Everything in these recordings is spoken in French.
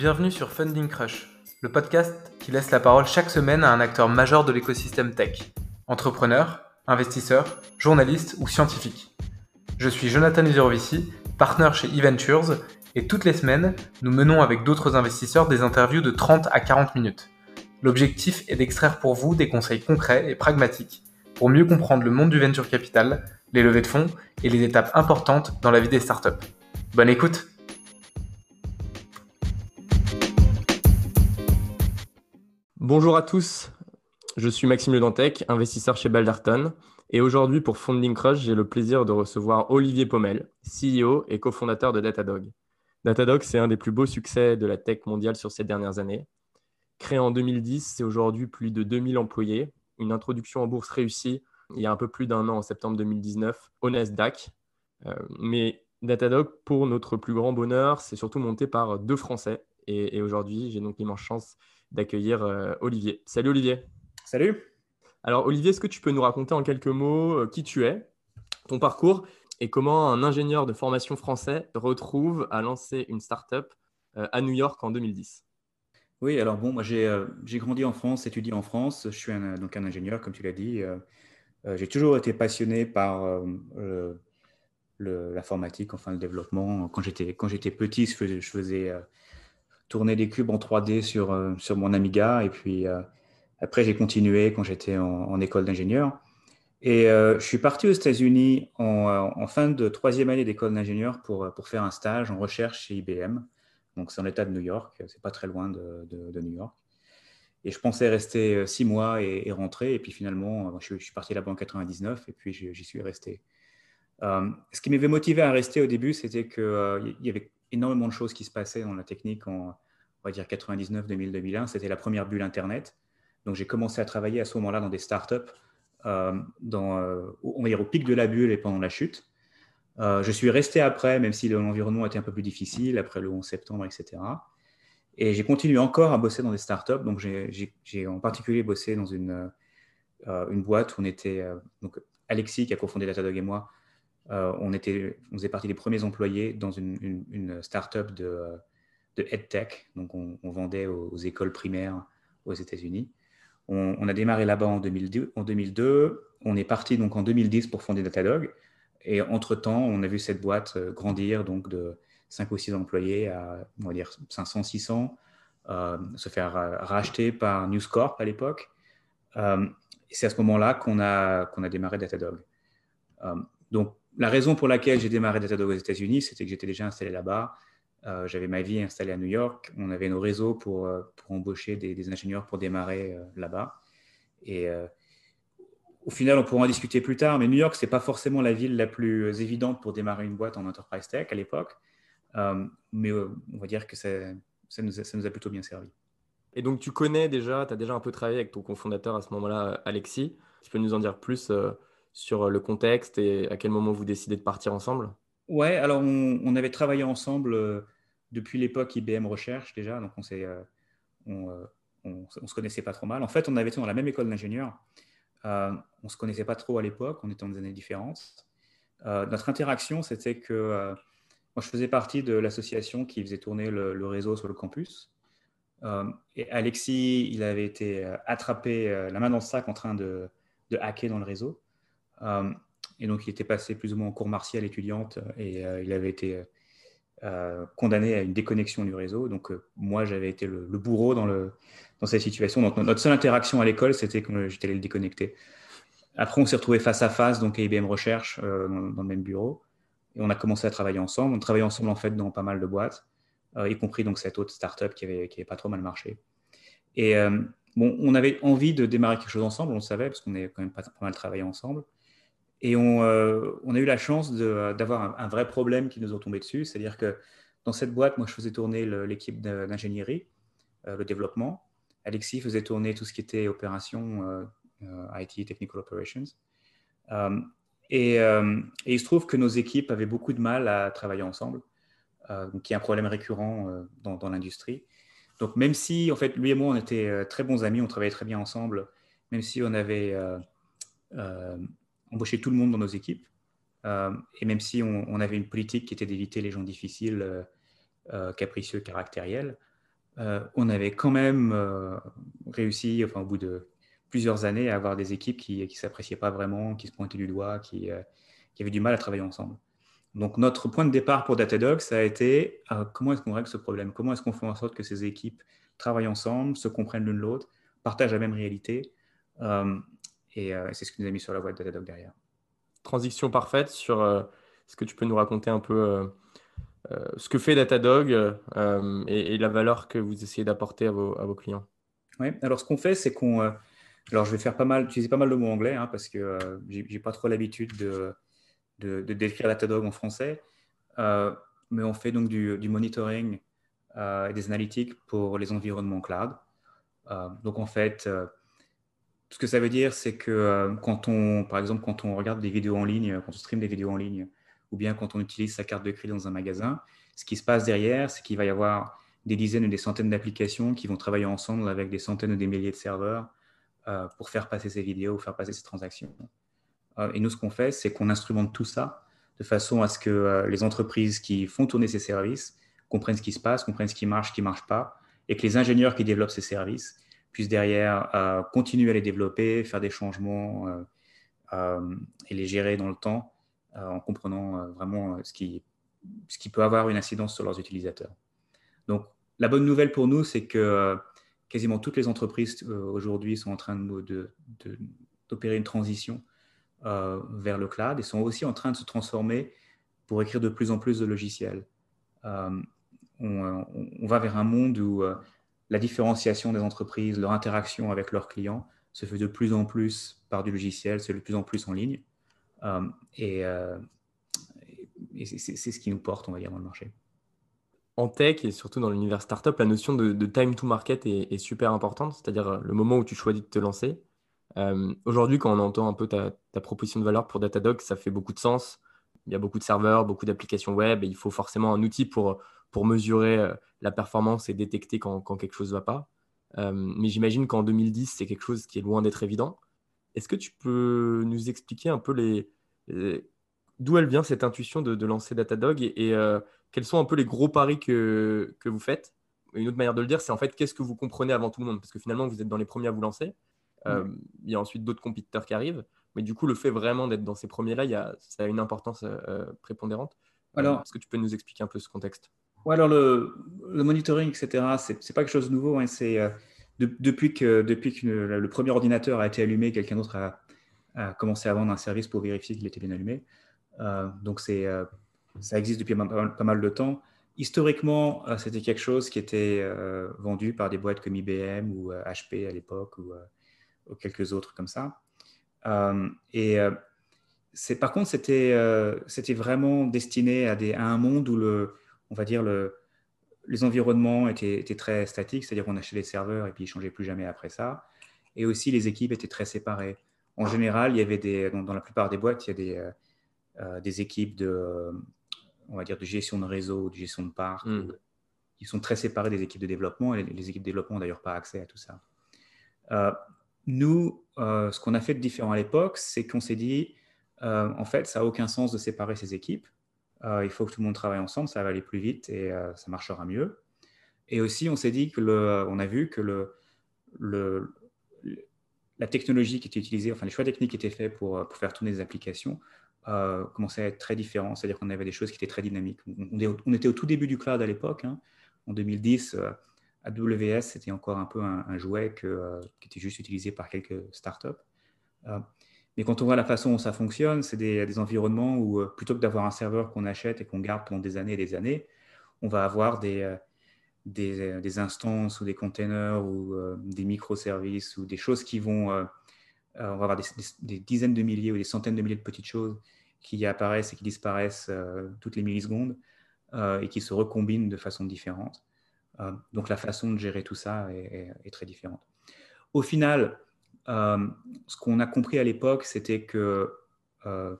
Bienvenue sur Funding Crush, le podcast qui laisse la parole chaque semaine à un acteur majeur de l'écosystème tech. Entrepreneur, investisseur, journaliste ou scientifique. Je suis Jonathan Uzerovici, partenaire chez eVentures, et toutes les semaines, nous menons avec d'autres investisseurs des interviews de 30 à 40 minutes. L'objectif est d'extraire pour vous des conseils concrets et pragmatiques pour mieux comprendre le monde du venture capital, les levées de fonds et les étapes importantes dans la vie des startups. Bonne écoute Bonjour à tous, je suis Maxime Le Dantec, investisseur chez Balderton. Et aujourd'hui, pour Funding Crush, j'ai le plaisir de recevoir Olivier Pommel, CEO et cofondateur de Datadog. Datadog, c'est un des plus beaux succès de la tech mondiale sur ces dernières années. Créé en 2010, c'est aujourd'hui plus de 2000 employés une introduction en bourse réussie il y a un peu plus d'un an, en septembre 2019, au Nasdaq. Euh, mais Datadog, pour notre plus grand bonheur, c'est surtout monté par deux Français. Et, aujourd'hui, j'ai donc l'immense chance d'accueillir euh, Olivier. Salut Olivier. Salut. Alors Olivier, est-ce que tu peux nous raconter en quelques mots euh, qui tu es, ton parcours et comment un ingénieur de formation français retrouve à lancer une startup à New York en 2010 oui, alors bon, moi j'ai euh, grandi en France, étudié en France. Je suis un, donc un ingénieur, comme tu l'as dit. Euh, euh, j'ai toujours été passionné par l'informatique, enfin le développement. Quand j'étais petit, je faisais, je faisais tourner des cubes en 3D sur, sur mon Amiga. Et puis après, j'ai continué quand j'étais en, école d'ingénieur. Et je suis parti aux États-Unis en, fin de troisième année d'école d'ingénieur pour, pour faire un stage en recherche chez IBM. Donc, c'est en état de New York, c'est pas très loin de, New York. Et je pensais rester euh, six mois et, rentrer. Et puis finalement, euh, je, suis parti là-bas en 99 et puis j'y suis resté. Euh, ce qui m'avait motivé à rester au début, c'était qu'il y avait énormément de choses qui se passaient dans la technique en, on va dire, 99, 2000, 2001. C'était la première bulle Internet. Donc j'ai commencé à travailler à ce moment-là dans des startups, dans, on va dire au pic de la bulle et pendant la chute. Euh, je suis resté après, même si l'environnement était un peu plus difficile, après le 11 septembre, etc. Et j'ai continué encore à bosser dans des startups. Donc, j'ai en particulier bossé dans une, euh, une boîte où on était. Euh, donc, Alexis, qui a cofondé Datadog et moi, on, était, on faisait partie des premiers employés dans une, une, startup de, de EdTech. Donc, on, vendait aux, écoles primaires aux États-Unis. On, a démarré là-bas en 2002, en 2002. On est parti donc en 2010 pour fonder Datadog. Et entre-temps, on a vu cette boîte euh, grandir donc de 5 ou 6 employés à, on va dire, 500, 600, euh, se faire euh, racheter par News Corp à l'époque. c'est à ce moment-là qu'on a, a démarré Datadog. donc, la raison pour laquelle j'ai démarré Datadog aux États-Unis, c'était que j'étais déjà installé là-bas. J'avais ma vie installée à New York. On avait nos réseaux pour, pour embaucher des, ingénieurs pour démarrer là-bas. Et au final, on pourra en discuter plus tard, mais New York, ce n'est pas forcément la ville la plus évidente pour démarrer une boîte en enterprise tech à l'époque. Euh, mais euh, on va dire que ça, ça, nous a, plutôt bien servi. Et donc, tu connais déjà, tu as déjà un peu travaillé avec ton cofondateur à ce moment-là, Alexis. Tu peux nous en dire plus euh, sur le contexte et à quel moment vous décidez de partir ensemble? Ouais, alors on, avait travaillé ensemble depuis l'époque IBM Recherche déjà, donc on, on, on, on, se connaissait pas trop mal. En fait, on avait été dans la même école d'ingénieurs. Euh, on ne se connaissait pas trop à l'époque, on était dans des années différentes. Euh, notre interaction, c'était que euh, moi, je faisais partie de l'association qui faisait tourner le, réseau sur le campus. et Alexis, il avait été attrapé la main dans le sac en train de, hacker dans le réseau. Et donc, il était passé plus ou moins en cours martial étudiante et il avait été condamné à une déconnexion du réseau. Donc, moi, j'avais été le, bourreau dans le, dans cette situation. Donc, notre seule interaction à l'école, c'était que j'étais allé le déconnecter. Après, on s'est retrouvé face à face, donc à IBM Recherche, euh, dans, le même bureau. Et on a commencé à travailler ensemble. On travaillait ensemble, en fait, dans pas mal de boîtes, euh, y compris donc cette autre startup qui avait, qui avait pas trop mal marché. Et euh, bon, on avait envie de démarrer quelque chose ensemble, on le savait, parce qu'on est quand même pas, mal travaillé ensemble. Et on, on a eu la chance d'avoir un, vrai problème qui nous est tombé dessus. C'est-à-dire que dans cette boîte, moi, je faisais tourner l'équipe d'ingénierie, le développement. Alexis faisait tourner tout ce qui était opération euh, euh, IT, Technical Operations. Euh, et, il se trouve que nos équipes avaient beaucoup de mal à travailler ensemble, y a un problème récurrent dans, l'industrie. Donc même si, en fait, lui et moi, on était très bons amis, on travaillait très bien ensemble, même si on avait embauché tout le monde dans nos équipes, et même si on, avait une politique qui était d'éviter les gens difficiles, capricieux, caractériels, on avait quand même réussi, enfin, au bout de plusieurs années, à avoir des équipes qui ne s'appréciaient pas vraiment, qui se pointaient du doigt, qui, qui avaient du mal à travailler ensemble. Donc, notre point de départ pour Datadog, ça a été comment est-ce qu'on règle ce problème? Comment est-ce qu'on fait en sorte que ces équipes travaillent ensemble, se comprennent l'une l'autre, partagent la même réalité? Et c'est ce qui nous a mis sur la voie de Datadog derrière transition parfaite sur euh, ce que tu peux nous raconter un peu euh, euh, ce que fait Datadog et, la valeur que vous essayez d'apporter à vos, clients. Oui, alors ce qu'on fait, c'est qu'on. alors je vais faire pas mal, utiliser pas mal de mots anglais hein, parce que j'ai pas trop l'habitude de, de, décrire Datadog en français. mais on fait donc du, du monitoring et des analytiques pour les environnements cloud. donc en fait, ce que ça veut dire, c'est que euh, quand on, par exemple, quand on regarde des vidéos en ligne, quand on stream des vidéos en ligne, ou bien quand on utilise sa carte de crédit dans un magasin, ce qui se passe derrière, c'est qu'il va y avoir des dizaines ou des centaines d'applications qui vont travailler ensemble avec des centaines ou des milliers de serveurs euh, pour faire passer ces vidéos, faire passer ces transactions. Euh, et nous, ce qu'on fait, c'est qu'on instrumente tout ça de façon à ce que les entreprises qui font tourner ces services comprennent ce qui se passe, comprennent ce qui marche, ce qui ne marche pas, et que les ingénieurs qui développent ces services puisse derrière euh, continuer à les développer, faire des changements euh, euh, et les gérer dans le temps en comprenant vraiment ce qui, ce qui peut avoir une incidence sur leurs utilisateurs. Donc, la bonne nouvelle pour nous, c'est que quasiment toutes les entreprises aujourd'hui sont en train d'opérer de, une transition vers le cloud et sont aussi en train de se transformer pour écrire de plus en plus de logiciels. on, va vers un monde où la différenciation des entreprises, leur interaction avec leurs clients se fait de plus en plus par du logiciel, c'est de plus en plus en ligne. Euh, et, euh, c'est ce qui nous porte, on va dire, dans le marché. En tech et surtout dans l'univers startup, la notion de, time to market est, super importante, c'est-à-dire euh, le moment où tu choisis de te lancer. Aujourd'hui, quand on entend un peu ta, ta, proposition de valeur pour Datadog, ça fait beaucoup de sens. Il y a beaucoup de serveurs, beaucoup d'applications web et il faut forcément un outil pour pour mesurer euh, la performance et détecter quand, quelque chose ne va pas. Euh, mais j'imagine qu'en 2010, c'est quelque chose qui est loin d'être évident. Est-ce que tu peux nous expliquer un peu les, d'où elle vient cette intuition de, lancer Datadog et, euh, quels sont un peu les gros paris que, que vous faites? Une autre manière de le dire, c'est en fait qu'est-ce que vous comprenez avant tout le monde? Parce que finalement, vous êtes dans les premiers à vous lancer. Il y a ensuite d'autres compétiteurs qui arrivent. Mais du coup, le fait vraiment d'être dans ces premiers-là, ça a une importance prépondérante. Alors, Est-ce que tu peux nous expliquer un peu ce contexte? Alors le, monitoring, etc., c'est n'est pas quelque chose de nouveau. Hein, c'est euh, depuis que, depuis que le, premier ordinateur a été allumé, quelqu'un d'autre a, commencé à vendre un service pour vérifier qu'il était bien allumé. Euh, donc c'est euh, ça existe depuis pas mal, de temps. Historiquement, c'était quelque chose qui était vendu par des boîtes comme IBM ou HP à l'époque ou, quelques autres comme ça. et c'est par contre, c'était c'était vraiment destiné à, des, à un monde où le on va dire, le, les environnements étaient, très statiques, c'est-à-dire qu'on achetait les serveurs et puis ils ne changeaient plus jamais après ça. Et aussi, les équipes étaient très séparées. En général, il y avait des, dans, la plupart des boîtes, il y a des, euh, euh, des équipes de, on va dire, de gestion de réseau, de gestion de parc, hmm. qui sont très séparées des équipes de développement. Et les, équipes de développement n'ont d'ailleurs pas accès à tout ça. Euh, nous, ce qu'on a fait de différent à l'époque, c'est qu'on s'est dit, en fait, ça n'a aucun sens de séparer ces équipes. Euh, il faut que tout le monde travaille ensemble, ça va aller plus vite et euh, ça marchera mieux. Et aussi, on s'est dit que on a vu que la technologie qui était utilisée, enfin les choix techniques qui étaient faits pour, pour faire tourner des applications, euh, commençaient à être très différents. C'est-à-dire qu'on avait des choses qui étaient très dynamiques. On, était au tout début du cloud à l'époque. Hein. En 2010, AWS, c'était encore un peu un, jouet qui était juste utilisé par quelques startups. Mais quand on voit la façon dont ça fonctionne, c'est des, environnements où, euh, plutôt que d'avoir un serveur qu'on achète et qu'on garde pendant des années et des années, on va avoir des, euh, euh, instances ou des containers ou des microservices ou des choses qui vont. on va avoir des, dizaines de milliers ou des centaines de milliers de petites choses qui apparaissent et qui disparaissent toutes les millisecondes et qui se recombinent de façon différente. donc la façon de gérer tout ça est, très différente. Au final, ce qu'on a compris à l'époque, c'était que euh,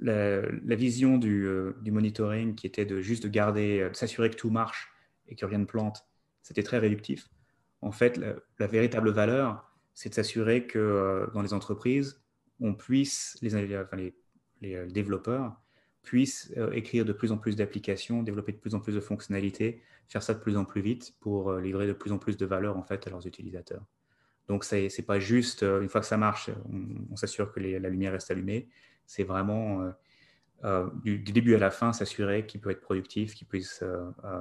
la, vision euh, du, monitoring, qui était de juste de garder, de s'assurer que tout marche et que rien ne plante, c'était très réductif. En fait, la, véritable valeur, c'est de s'assurer que dans les entreprises, on puisse, les, les, les, développeurs puissent écrire de plus en plus d'applications, développer de plus en plus de fonctionnalités, faire ça de plus en plus vite pour livrer de plus en plus de valeur en fait à leurs utilisateurs. Donc, ce n'est pas juste, une fois que ça marche, on, s'assure que la lumière reste allumée. C'est vraiment du, début à la fin, s'assurer qu'il peut être productif, qu'il puisse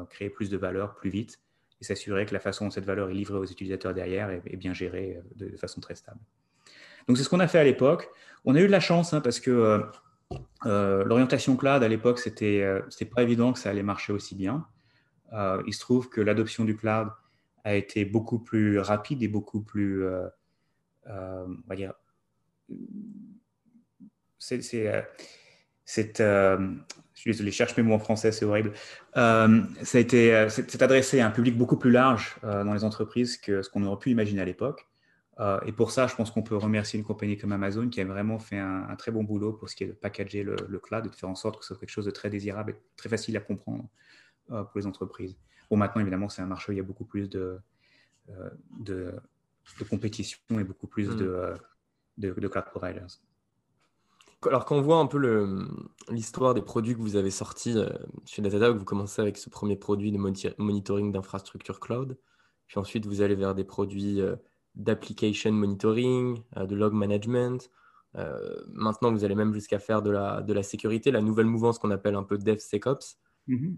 créer plus de valeur plus vite et s'assurer que la façon dont cette valeur est livrée aux utilisateurs derrière est, bien gérée de, façon très stable. Donc, c'est ce qu'on a fait à l'époque. On a eu de la chance hein, parce que euh, l'orientation cloud, à l'époque, c'était euh, pas évident que ça allait marcher aussi bien. Euh, il se trouve que l'adoption du cloud a été beaucoup plus rapide et beaucoup plus, on va dire, c'est, c'est, je suis désolé, je cherche mes mots en français, c'est horrible. ça a été, c'est, adressé à un public beaucoup plus large dans les entreprises que ce qu'on aurait pu imaginer à l'époque. Euh, et pour ça, je pense qu'on peut remercier une compagnie comme Amazon qui a vraiment fait un, très bon boulot pour ce qui est de packager le, cloud et de faire en sorte que ce soit quelque chose de très désirable et très facile à comprendre euh, pour les entreprises. Bon, maintenant, évidemment, c'est un marché où il y a beaucoup plus de, euh, de, compétition et beaucoup plus de, mm. de, cloud providers. Alors, quand on voit un peu l'histoire des produits que vous avez sortis chez Datadog, vous commencez avec ce premier produit de monitoring d'infrastructure cloud, puis ensuite vous allez vers des produits d'application monitoring, euh, de log management. Euh, maintenant, vous allez même jusqu'à faire de la, de la sécurité, la nouvelle mouvance qu'on appelle un peu DevSecOps. Mm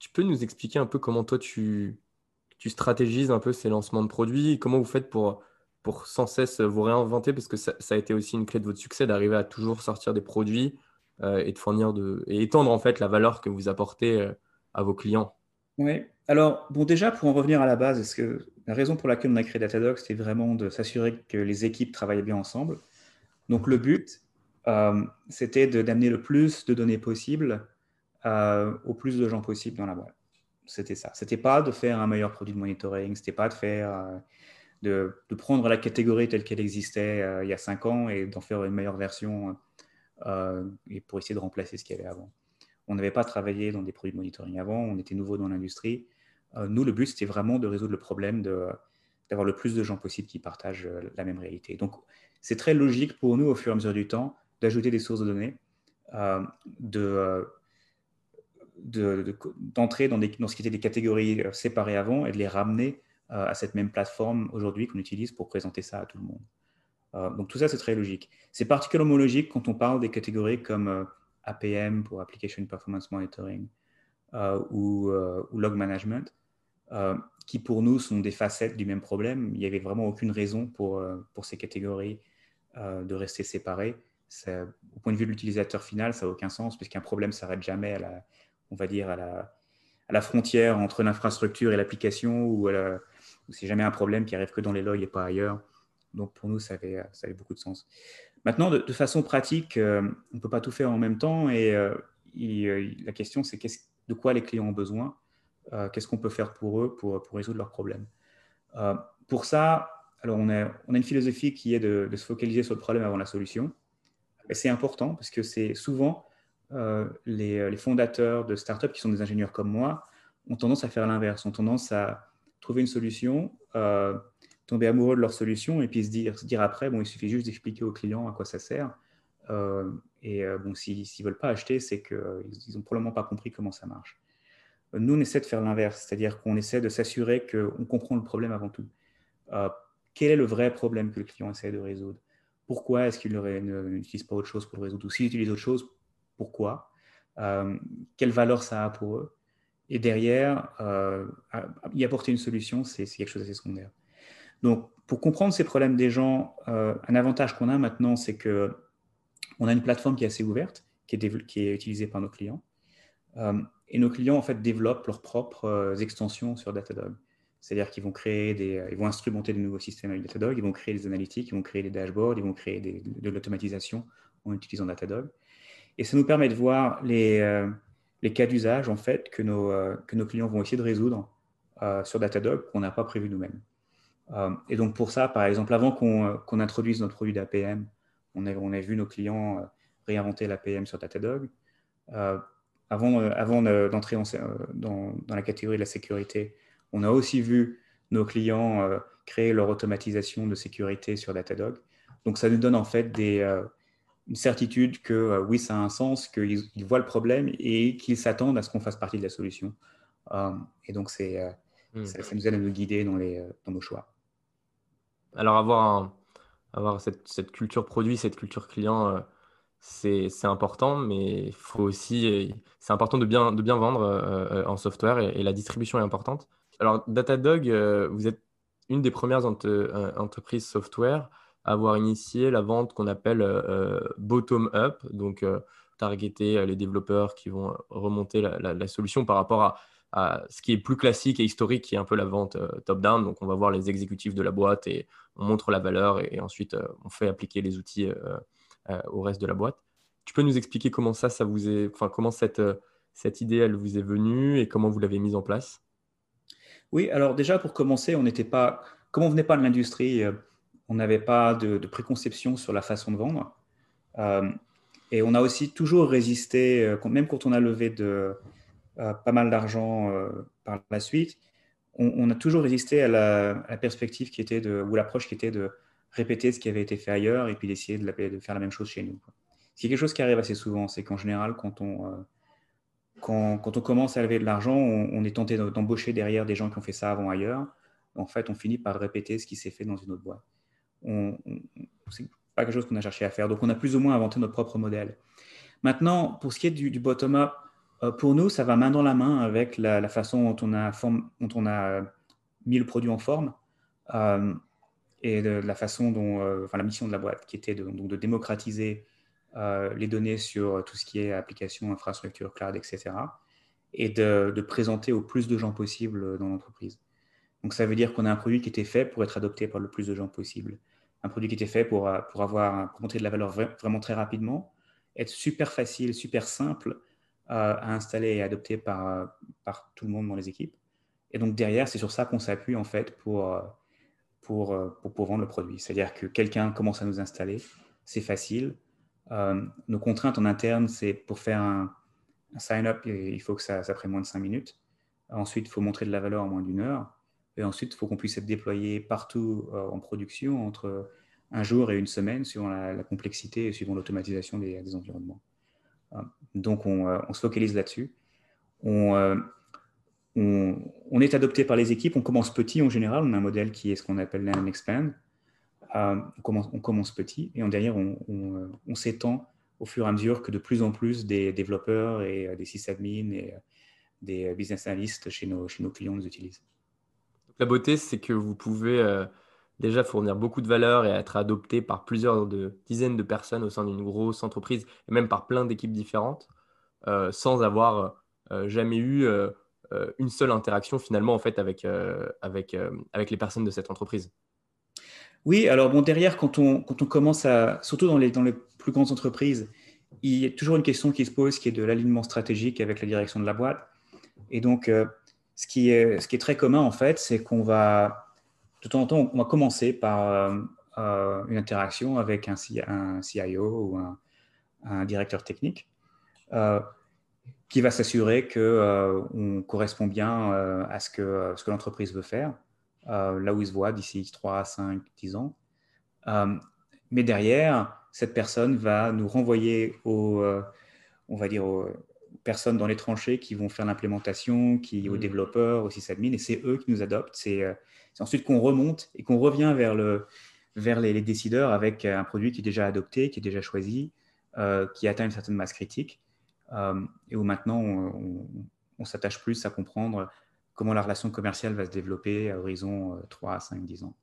Tu peux nous expliquer un peu comment toi tu, stratégises un peu ces lancements de produits? Comment vous faites pour, pour sans cesse vous réinventer? Parce que ça, a été aussi une clé de votre succès d'arriver à toujours sortir des produits euh, et de fournir de, et étendre en fait la valeur que vous apportez à vos clients. Oui, alors bon, déjà pour en revenir à la base, la raison pour laquelle on a créé Datadog, c'était vraiment de s'assurer que les équipes travaillaient bien ensemble? Donc le but, euh, c'était d'amener le plus de données possible euh, au plus de gens possible dans la boîte. C'était ça. C'était pas de faire un meilleur produit de monitoring, c'était pas de faire euh, de, de, prendre la catégorie telle qu'elle existait il y a cinq ans et d'en faire une meilleure version et pour essayer de remplacer ce qu'il y avait avant. On n'avait pas travaillé dans des produits de monitoring avant, on était nouveau dans l'industrie. Euh, nous, le but, c'était vraiment de résoudre le problème d'avoir le plus de gens possible qui partagent euh, la même réalité. Donc, c'est très logique pour nous, au fur et à mesure du temps, d'ajouter des sources de données, euh, d'entrer dans, ce qui était des catégories séparées avant et de les ramener à cette même plateforme aujourd'hui qu'on utilise pour présenter ça à tout le monde. donc tout ça, c'est très logique. C'est particulièrement logique quand on parle des catégories comme APM pour Application Performance Monitoring ou, Log Management, euh, qui pour nous sont des facettes du même problème. Il n'y avait vraiment aucune raison pour, euh, ces catégories euh, de rester séparées. au point de vue de l'utilisateur final, ça n'a aucun sens, puisqu'un problème ne s'arrête jamais à la, on va dire, à la, frontière entre l'infrastructure et l'application, ou, c'est jamais un problème qui arrive que dans les logs et pas ailleurs. Donc pour nous, ça avait, beaucoup de sens. Maintenant, de, façon pratique, on ne peut pas tout faire en même temps, et, la question, c'est de quoi les clients ont besoin euh, qu'est-ce qu'on peut faire pour eux pour, résoudre leurs problèmes. Euh, pour ça, alors on, a, on a une philosophie qui est de, se focaliser sur le problème avant la solution. Et c'est important parce que c'est souvent euh, les, les, fondateurs de startups qui sont des ingénieurs comme moi ont tendance à faire l'inverse, ont tendance à trouver une solution, tomber amoureux de leur solution et puis se dire, après, bon, il suffit juste d'expliquer aux clients à quoi ça sert. et bon, s'ils ne veulent pas acheter, c'est qu'ils n'ont probablement pas compris comment ça marche. Nous, on essaie de faire l'inverse, c'est-à-dire qu'on essaie de s'assurer qu'on comprend le problème avant tout. Euh, quel est le vrai problème que le client essaie de résoudre? Pourquoi est-ce qu'il n'utilise pas autre chose pour le résoudre? Ou s'il utilise autre chose, pourquoi euh, Quelle valeur ça a pour eux Et derrière, euh, y apporter une solution, c'est quelque chose d'assez secondaire. Donc, pour comprendre ces problèmes des gens, un avantage qu'on a maintenant, c'est que on a une plateforme qui est assez ouverte, qui est, utilisée par nos clients. Et nos clients, en fait, développent leurs propres euh, extensions sur Datadog. C'est-à-dire qu'ils vont créer des, euh, ils vont instrumenter de nouveaux systèmes avec Datadog, ils vont créer des analytiques, ils vont créer des dashboards, ils vont créer de l'automatisation en utilisant Datadog. Et ça nous permet de voir les, euh, cas d'usage, en fait, que nos, que nos clients vont essayer de résoudre sur Datadog qu'on n'a pas prévu nous-mêmes. et donc, pour ça, par exemple, avant qu'on introduise notre produit d'APM, on a, vu nos clients réinventer l'APM sur Datadog avant, euh, d'entrer dans, la catégorie de la sécurité, on a aussi vu nos clients euh, créer leur automatisation de sécurité sur Datadog. Donc, ça nous donne en fait des, euh, une certitude que oui, ça a un sens, qu'ils voient le problème et qu'ils s'attendent à ce qu'on fasse partie de la solution. et donc, c'est, hmm. ça, nous aide à nous guider dans, les, dans nos choix. Alors, avoir, avoir cette, cette, culture produit, cette culture client, c'est important, mais faut aussi, c'est important de bien, de bien vendre en software et, la distribution est importante. Alors, Datadog, vous êtes une des premières entreprises software avoir initié la vente qu'on appelle bottom-up, donc targeter les développeurs qui vont remonter la, solution par rapport à, ce qui est plus classique et historique, qui est un peu la vente top-down. Donc, on va voir les exécutifs de la boîte et on montre la valeur et, ensuite on fait appliquer les outils au reste de la boîte. Tu peux nous expliquer comment ça, ça vous est, enfin comment cette, cette idée, vous est venue et comment vous l'avez mise en place? Oui, alors déjà pour commencer, on n'était pas, comme on venait pas de l'industrie, euh, on n'avait pas de, préconception sur la façon de vendre. Euh, et on a aussi toujours résisté, euh, même quand on a levé de, pas mal d'argent par la suite, on, a toujours résisté à la, perspective qui était de, ou l'approche qui était de répéter ce qui avait été fait ailleurs et puis d'essayer de, faire la même chose chez nous. C'est quelque chose qui arrive assez souvent, c'est qu'en général, quand on, quand, on commence à lever de l'argent, on, est tenté d'embaucher derrière des gens qui ont fait ça avant ailleurs. En fait, on finit par répéter ce qui s'est fait dans une autre boîte. Ce n'est pas quelque chose qu'on a cherché à faire. Donc, on a plus ou moins inventé notre propre modèle. Maintenant, pour ce qui est du, bottom-up, euh, pour nous, ça va main dans la main avec la, façon dont on, a dont on a euh, mis le produit en forme euh, et la façon dont, enfin, la mission de la boîte, qui était de, de démocratiser les données sur tout ce qui est application, infrastructure, cloud, etc. Et de, présenter au plus de gens possible dans l'entreprise. Donc ça veut dire qu'on a un produit qui était fait pour être adopté par le plus de gens possible. Un produit qui était fait pour, euh, pour, avoir, pour montrer de la valeur vraiment très rapidement, être super facile, super simple euh, à installer et adopter par, par tout le monde dans les équipes. Et donc derrière, c'est sur ça qu'on s'appuie en fait pour, pour, pour, vendre le produit. C'est-à-dire que quelqu'un commence à nous installer, c'est facile, euh, nos contraintes en interne, c'est pour faire un, sign-up, il faut que ça, ça, prenne moins de 5 minutes. Ensuite, il faut montrer de la valeur en moins d'une heure. Et ensuite, il faut qu'on puisse être déployé partout euh, en production entre un jour et une semaine, suivant la, complexité et suivant l'automatisation des, environnements. Euh, donc, on, se focalise là-dessus. On, est adopté par les équipes. On commence petit en général. On a un modèle qui est ce qu'on appelle and expand. Euh, on, commence, petit et en derrière, on, s'étend au fur et à mesure que de plus en plus des développeurs et euh, des sysadmins et euh, des business analysts chez nos, chez nos clients nous utilisent. La beauté, c'est que vous pouvez déjà fournir beaucoup de valeur et être adopté par plusieurs dizaines de personnes au sein d'une grosse entreprise et même par plein d'équipes différentes sans avoir jamais eu une seule interaction finalement en fait avec, les personnes de cette entreprise. Oui, alors bon, derrière, quand on, commence à, surtout dans les, dans les plus grandes entreprises, il y a toujours une question qui se pose qui est de l'alignement stratégique avec la direction de la boîte. Et donc, euh, ce, qui est, très commun, en fait, c'est qu'on va, de en temps, on va commencer par euh, euh, une interaction avec un, CIO ou un, directeur technique qui va s'assurer qu'on correspond bien à ce que, ce que l'entreprise veut faire. Euh, là où il se voit d'ici 3, 5, 10 ans. Euh, mais derrière, cette personne va nous renvoyer euh, on va dire, aux personnes dans les tranchées qui vont faire l'implémentation, qui, aux mmh. développeurs, aux sysadmins, et c'est eux qui nous adoptent. C'est ensuite qu'on remonte et qu'on revient vers, le, vers les, décideurs avec un produit qui est déjà adopté, qui est déjà choisi, qui atteint une certaine masse critique, et où maintenant on, on s'attache plus à comprendre comment la relation commerciale va se développer à horizon 3 à 5, 10 ans.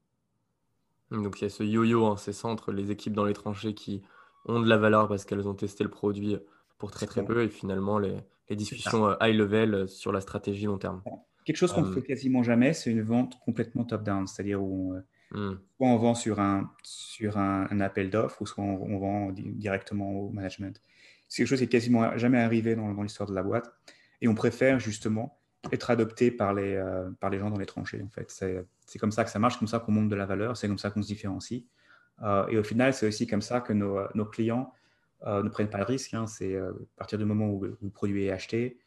Donc il y a ce yo-yo incessant entre les équipes dans les tranchées qui ont de la valeur parce qu'elles ont testé le produit pour très très peu et finalement les, discussions euh, high level euh, sur la stratégie long terme. Quelque chose qu'on ne euh, fait quasiment jamais, c'est une vente complètement top-down, c'est-à-dire où on, hmm. soit on vend sur un, sur un, appel d'offres ou soit on, vend directement au management. C'est quelque chose qui est quasiment jamais arrivé dans, dans l'histoire de la boîte et on préfère justement être adopté par les, euh, par les gens dans les tranchées. En fait. C'est comme ça que ça marche, comme ça qu'on monte de la valeur, c'est comme ça qu'on se différencie. Euh, et au final, c'est aussi comme ça que nos, nos clients euh, ne prennent pas le risque. Hein. C'est à partir du moment où, le produit est acheté,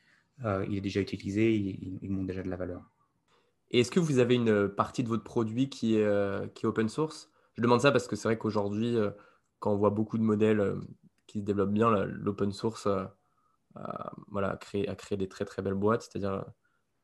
il est déjà utilisé, il, il, monte déjà de la valeur. Et est-ce que vous avez une partie de votre produit qui est, qui open source? Je demande ça parce que c'est vrai qu'aujourd'hui, quand on voit beaucoup de modèles qui développent bien l'open source à, voilà, à, créer, à créer des très très belles boîtes, c'est-à-dire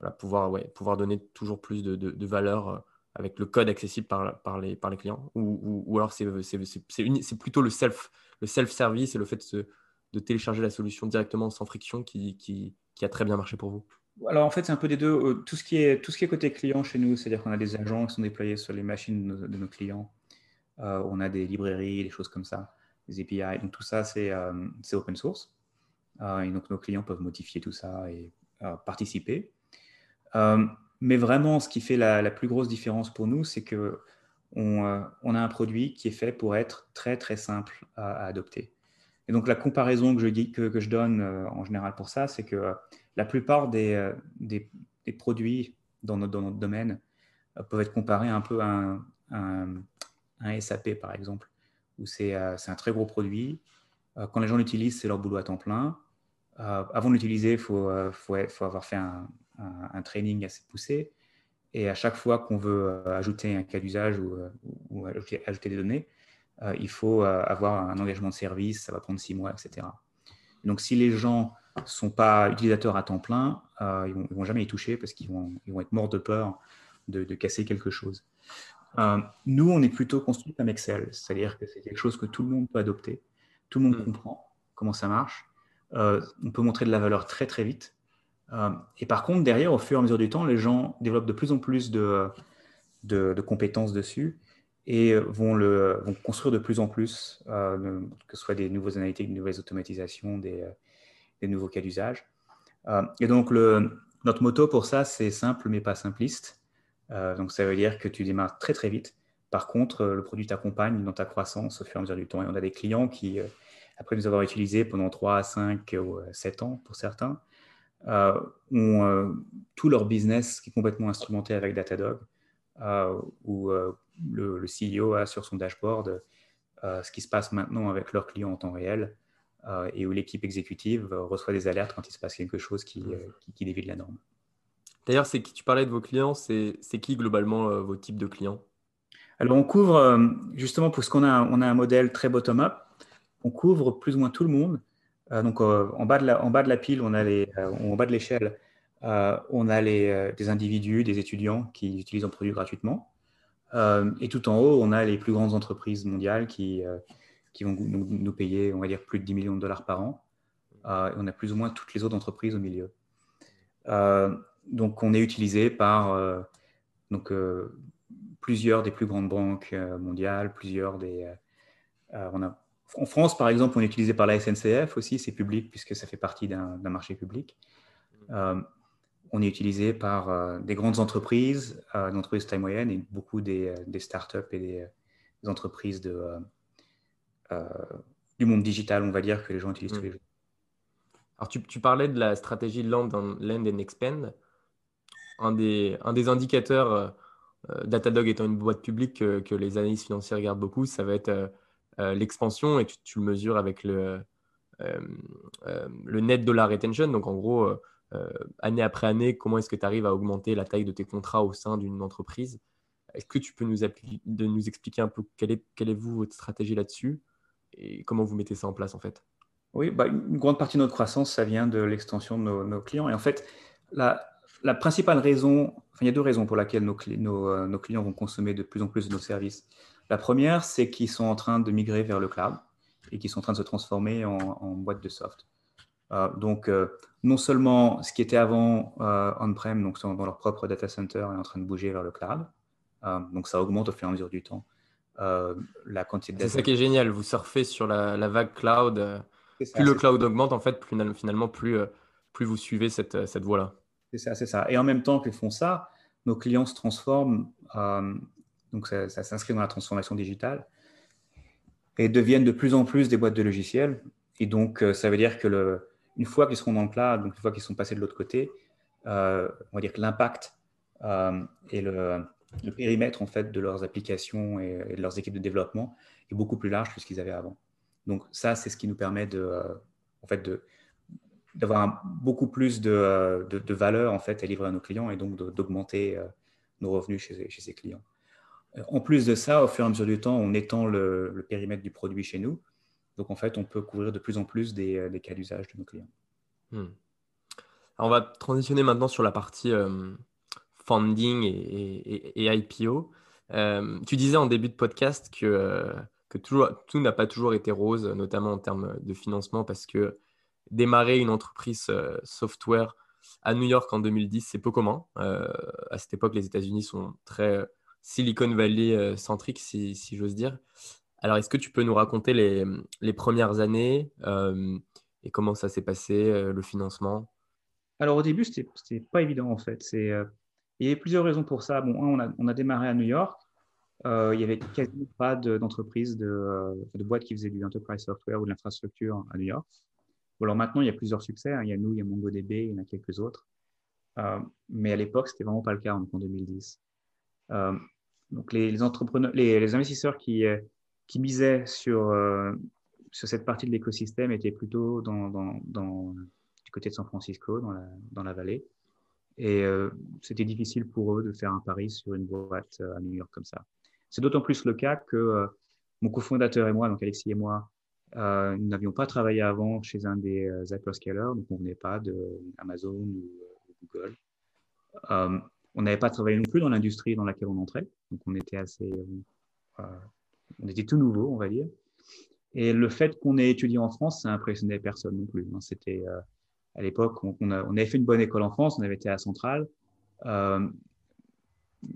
voilà, pouvoir, ouais, pouvoir donner toujours plus de, de, valeur avec le code accessible par, par, les, par les clients ou, ou, alors c'est plutôt le self le self-service et le fait de, télécharger la solution directement sans friction qui, a très bien marché pour vous alors en fait, c'est un peu des deux. Tout ce qui est, tout ce qui est côté client chez nous, c'est-à-dire qu'on a des agents qui sont déployés sur les machines de nos, clients. on a des librairies, des choses comme ça, des API. Donc tout ça, c'est open source. et donc nos clients peuvent modifier tout ça et participer. mais vraiment, ce qui fait la, plus grosse différence pour nous, c'est que on, on, a un produit qui est fait pour être très très simple à, adopter. Et donc la comparaison que je, donne en général pour ça, c'est que la plupart des, produits dans notre, domaine peuvent être comparés un peu à un, SAP par exemple, où c'est un très gros produit. Quand les gens l'utilisent, c'est leur boulot à temps plein. avant de l'utiliser, il faut, avoir fait un, un, training assez poussé. Et à chaque fois qu'on veut euh, ajouter un cas d'usage ou, euh, ajouter, des données, euh, il faut avoir un engagement de service, ça va prendre six mois, etc. Donc si les gens ne sont pas utilisateurs à temps plein, ils ne vont, jamais y toucher parce qu'ils vont, ils vont être morts de peur de, casser quelque chose. nous, on est plutôt construit comme Excel, c'est-à-dire que c'est quelque chose que tout le monde peut adopter, tout le monde mm. comprend comment ça marche. on peut montrer de la valeur très très vite. Euh, et par contre, derrière, au fur et à mesure du temps, les gens développent de plus en plus de, compétences dessus et vont, le, construire de plus en plus, euh, que ce soit des nouveaux analytiques, des nouvelles automatisations, des, euh, nouveaux cas d'usage. et donc, notre motto pour ça, c'est simple mais pas simpliste. donc, ça veut dire que tu démarres très très vite. Par contre, le produit t'accompagne dans ta croissance au fur et à mesure du temps. Et on a des clients qui, après nous avoir utilisés pendant 3, 5 ou 7 ans pour certains, euh, ont euh, tout leur business qui est complètement instrumenté avec Datadog, euh, où le, CEO a sur son dashboard ce qui se passe maintenant avec leurs clients en temps réel et où l'équipe exécutive reçoit des alertes quand il se passe quelque chose qui, qui, dévie de la norme. D'ailleurs, c'est qui tu parlais de vos clients, c'est qui globalement vos types de clients? Alors, on couvre justement parce qu'on a, on a un modèle très bottom-up, on couvre plus ou moins tout le monde. Euh, donc, euh, en, bas de la, en bas de la pile, on a les, euh, en bas de l'échelle, on a les, des individus, des étudiants qui utilisent un produit gratuitement. et tout en haut, on a les plus grandes entreprises mondiales qui, qui vont nous, payer, on va dire, plus de 10 millions de dollars par an. on a plus ou moins toutes les autres entreprises au milieu. donc, on est utilisé par donc, plusieurs des plus grandes banques mondiales, plusieurs des. En France, par exemple, on est utilisé par la SNCF aussi, c'est public puisque ça fait partie d'un marché public. Euh, on est utilisé par euh, des grandes entreprises, euh, des entreprises taille moyenne et beaucoup des, des startups et des, entreprises de, du monde digital, on va dire, que les gens utilisent tous les mm. jours. Alors, tu, parlais de la stratégie Land, land and Expand. Un des, un des indicateurs, Datadog étant une boîte publique que, que les analystes financiers regardent beaucoup, ça va être l'expansion et tu, le mesures avec le, euh, euh, le net dollar retention. Donc en gros, année après année, comment est-ce que tu arrives à augmenter la taille de tes contrats au sein d'une entreprise? Est-ce que tu peux nous, de nous expliquer un peu quelle est, quelle est vous, votre stratégie là-dessus et comment vous mettez ça en place en fait? Oui, bah, une grande partie de notre croissance, ça vient de l'extension de nos, clients. Et en fait, la, la principale raison, enfin, il y a deux raisons pour lesquelles nos, nos, nos, clients vont consommer de plus en plus de nos services. La première, c'est qu'ils sont en train de migrer vers le cloud et qu'ils sont en train de se transformer en, boîte de soft. Euh, donc, euh, non seulement ce qui était avant euh, on-prem, donc dans leur propre data center, est en train de bouger vers le cloud. donc, ça augmente au fur et à mesure du temps la quantité de C'est ça qui est génial. Vous surfez sur la, vague cloud. plus le cloud augmente, en fait, plus, finalement, plus, plus vous suivez cette, cette voie-là. C'est ça, c'est ça. Et en même temps qu'ils font ça, nos clients se transforment donc ça, s'inscrit dans la transformation digitale, et deviennent de plus en plus des boîtes de logiciels. Et donc, euh, ça veut dire que une fois qu'ils seront dans le cloud, donc une fois qu'ils sont passés de l'autre côté, euh, on va dire que l'impact euh, et le, périmètre en fait de leurs applications et, de leurs équipes de développement est beaucoup plus large que ce qu'ils avaient avant. Donc ça, c'est ce qui nous permet de, en fait, d'avoir beaucoup plus de, valeur en fait à livrer à nos clients et donc d'augmenter nos revenus chez ces clients. En plus de ça, au fur et à mesure du temps, on étend le, périmètre du produit chez nous. Donc en fait, on peut couvrir de plus en plus des, des cas d'usage de nos clients. Hmm. on va transitionner maintenant sur la partie funding et, IPO. tu disais en début de podcast que, tout n'a pas toujours été rose, notamment en termes de financement, parce que démarrer une entreprise software à New York en 2010, c'est peu commun. Euh, à cette époque, les États-Unis sont très euh, Silicon Valley euh, centriques, si, j'ose dire. Alors, est-ce que tu peux nous raconter les, premières années et comment ça s'est passé, le financement? Alors, au début, ce n'était pas évident, en fait. il y avait plusieurs raisons pour ça. Bon, on a, on a démarré à New York. il n'y avait quasiment pas d'entreprise, de, de, boîte qui faisait du enterprise software ou de l'infrastructure à New York alors maintenant, il y a plusieurs succès. Hein. Il y a nous, il y a MongoDB, il y en a quelques autres. Euh, mais à l'époque, c'était vraiment pas le cas en 2010. Euh, donc les, entrepreneurs, les, investisseurs qui, euh, qui misaient sur, sur cette partie de l'écosystème étaient plutôt dans, dans, du côté de San Francisco, dans la, dans la vallée. Et c'était difficile pour eux de faire un pari sur une boîte à New York comme ça. C'est d'autant plus le cas que mon cofondateur et moi, donc Alexis et moi, euh, nous n'avions pas travaillé avant chez un des euh, hyperscalers, donc on venait pas de Amazon ou euh, Google. On n'avait pas travaillé non plus dans l'industrie dans laquelle on entrait, donc on était assez, on était tout nouveau, on va dire. Et le fait qu'on ait étudié en France, ça impressionnait personne non plus. Hein. C'était à l'époque, on, avait fait une bonne école en France, on avait été à Centrale.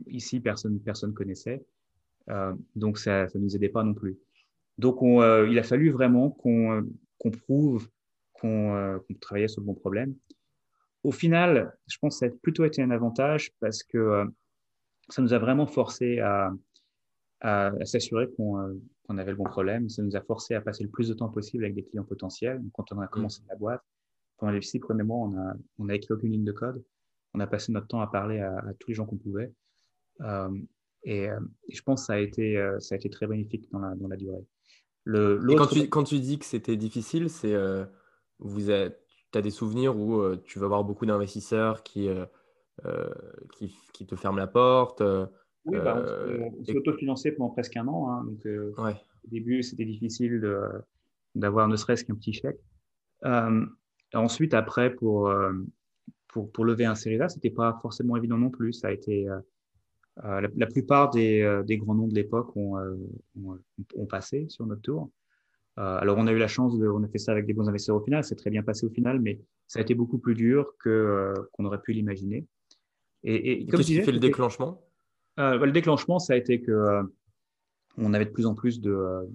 ici, personne personne connaissait, donc ça ne nous aidait pas non plus. Donc, euh, il a fallu vraiment qu'on euh, prouve euh, qu'on travaillait sur le bon problème. Au final, je pense que ça a plutôt été un avantage parce que ça nous a vraiment forcé à, s'assurer qu'on avait le bon problème. Ça nous a forcé à passer le plus de temps possible avec des clients potentiels. quand on a commencé la boîte, pendant les six premiers mois, on a, on a écrit aucune ligne de code. On a passé notre temps à parler à, tous les gens qu'on pouvait. et, je pense que ça a été, ça a été très bénéfique dans la, dans la durée. Le, quand tu, quand tu, dis que c'était difficile, c'est euh, vous tu as des souvenirs où euh, tu vas avoir beaucoup d'investisseurs qui, euh, qui, qui, te ferment la porte. oui, bah, on, s'est autofinancé pendant presque un an. Hein, donc, Au début, c'était difficile d'avoir ne serait-ce qu'un petit chèque. ensuite, après, pour, pour, pour, lever un Series A, ce n'était pas forcément évident non plus. Ça a été euh, la, plupart euh, des, grands noms de l'époque ont, euh, ont, passé sur notre tour. Alors, on a eu la chance, de, on a fait ça avec des bons investisseurs au final, c'est très bien passé au final, mais ça a été beaucoup plus dur que, qu'on aurait pu l'imaginer. Et, Qu'est-ce qui fait le déclenchement? Bah, Le déclenchement, ça a été que on avait de plus en plus de,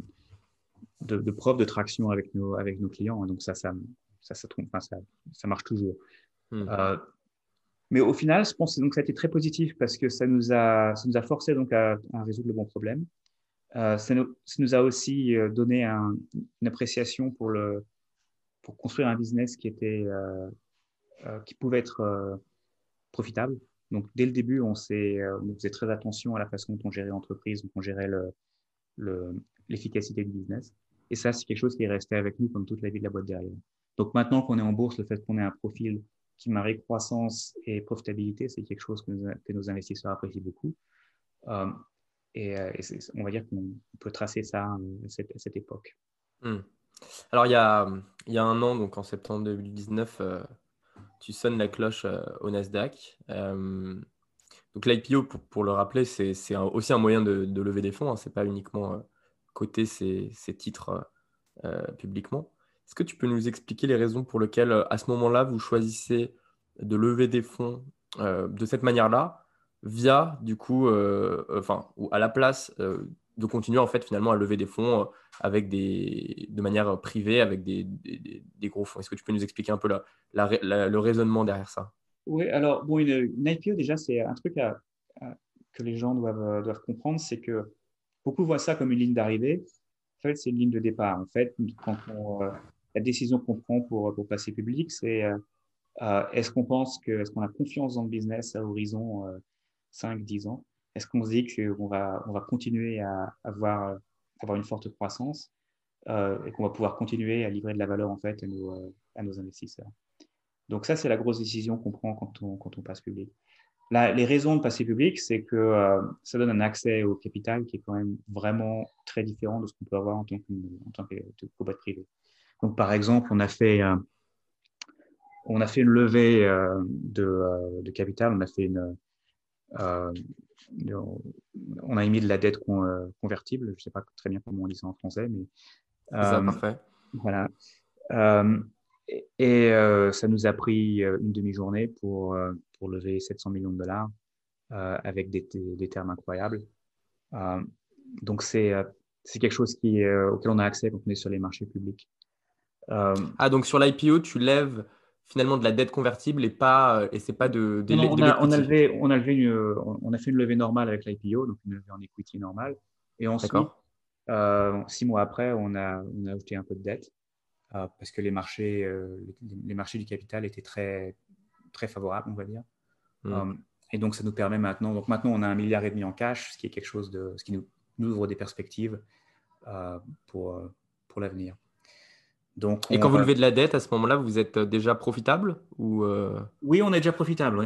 de, preuves de traction avec nos, avec nos clients. Donc, ça, ça, ça, ça, ça, ça marche toujours. Hmm. Mais au final, je pense que ça a été très positif parce que ça nous a, ça nous a forcé donc à, résoudre le bon problème. Euh, ça, nous, a aussi euh, donné une appréciation pour, construire un business qui, euh, pouvait être profitable. Donc, dès le début, on, faisait très attention à la façon dont on gérait l'entreprise, dont on gérait l'efficacité le, du business. Et ça, c'est quelque chose qui est resté avec nous pendant toute la vie de la boîte derrière. Donc, maintenant qu'on est en bourse, le fait qu'on ait un profil qui marie croissance et profitabilité, c'est quelque chose que, nos investisseurs apprécient beaucoup. Et, euh, on va dire qu'on peut tracer ça euh, à cette, époque. Hmm. Alors, il y, a, il y, a, un an, donc en septembre 2019, tu sonnes la cloche au Nasdaq. donc, l'IPO, pour, le rappeler, c'est aussi un moyen de, lever des fonds. Hein. Ce n'est pas uniquement coter ces, titres publiquement. Est-ce que tu peux nous expliquer les raisons pour lesquelles, euh, à ce moment-là, vous choisissez de lever des fonds euh, de cette manière-là, via, du coup, euh, enfin, ou à la place de continuer, en fait, finalement, à lever des fonds avec des, de manière privée, avec des, des, gros fonds Est-ce que tu peux nous expliquer un peu le raisonnement derrière ça? Oui, alors, bon, une, IPO, déjà, c'est un truc que les gens doivent, doivent comprendre, c'est que beaucoup voient ça comme une ligne d'arrivée. En fait, c'est une ligne de départ. En fait, quand la décision qu'on prend pour, pour passer public, c'est euh, euh, est-ce qu'on pense que, est-ce qu'on a confiance dans le business à horizon 5-10 euh, ans Est-ce qu'on se dit qu'on va, on va continuer à avoir, avoir une forte croissance et qu'on va pouvoir continuer à livrer de la valeur en fait à nos, à nos investisseurs? Donc ça, c'est la grosse décision qu'on prend quand on, quand on passe public. les raisons de passer public, c'est que euh, ça donne un accès au capital qui est quand même vraiment très différent de ce qu'on peut avoir en tant que, en tant que. Donc, par exemple, on a fait, euh, on a fait une levée euh, de, de, capital, on a fait une, on a émis de la dette convertible. Je ne sais pas très bien comment on dit ça en français, mais c'est parfait. Voilà. et, ça nous a pris une demi-journée pour pour lever 700 millions de dollars euh, avec des, des, termes incroyables. Euh, donc, c'est euh, c'est quelque chose qui, auquel on a accès quand on est sur les marchés publics. ah, donc sur l'IPO, tu lèves finalement de la dette convertible et pas et c'est pas de, de, on, a, on, a, levé, on a levé une, on a fait une levée normale avec l'IPO, donc une levée en equity normale. Et ensuite, six mois après, on a, on a ajouté un peu de dette parce que les marchés, les marchés du capital étaient très très favorable, on va dire. Mm. Euh, et donc, ça nous permet maintenant, donc maintenant, on a un milliard et demi en cash, ce qui est quelque chose de, ce qui nous, ouvre des perspectives euh, pour, euh, pour l'avenir. Donc, et quand vous levez de la dette, à ce moment-là, vous êtes déjà profitable ou Oui, on est déjà profitable, oui.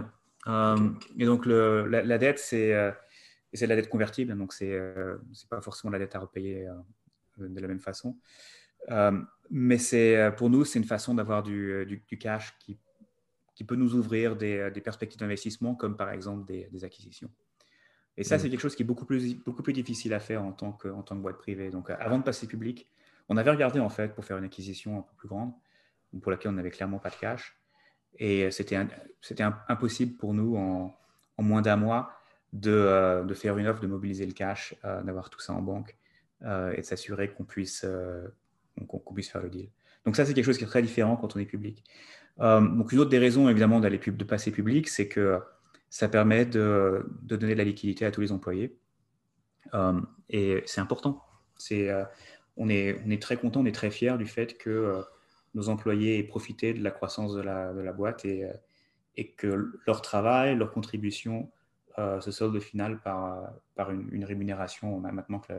Et donc, le, la, dette, c'est c'est la dette convertible, donc c'est n'est pas forcément la dette à repayer de la même façon. mais c'est pour nous, c'est une façon d'avoir du, du, du, cash qui qui peut nous ouvrir des, des perspectives d'investissement, comme par exemple des, acquisitions. Et ça, mm. c'est quelque chose qui est beaucoup plus, beaucoup plus difficile à faire en tant, que, en tant que boîte privée. Donc, avant de passer public, on avait regardé en fait pour faire une acquisition un peu plus grande, pour laquelle on n'avait clairement pas de cash. Et c'était impossible pour nous en, moins d'un mois de, euh, de, faire une offre, de mobiliser le cash, euh, d'avoir tout ça en banque euh, et de s'assurer qu'on puisse, puisse faire le deal. Donc ça, c'est quelque chose qui est très différent quand on est public. Donc une autre des raisons, évidemment, d'aller de passer public, c'est que ça permet de, donner de la liquidité à tous les employés. Et c'est important. C'est, on, est, très content, on est très fiers du fait que nos employés aient profité de la croissance de la, boîte et, et, que leur travail, leur contribution se solde au final par, par une, rémunération maintenant que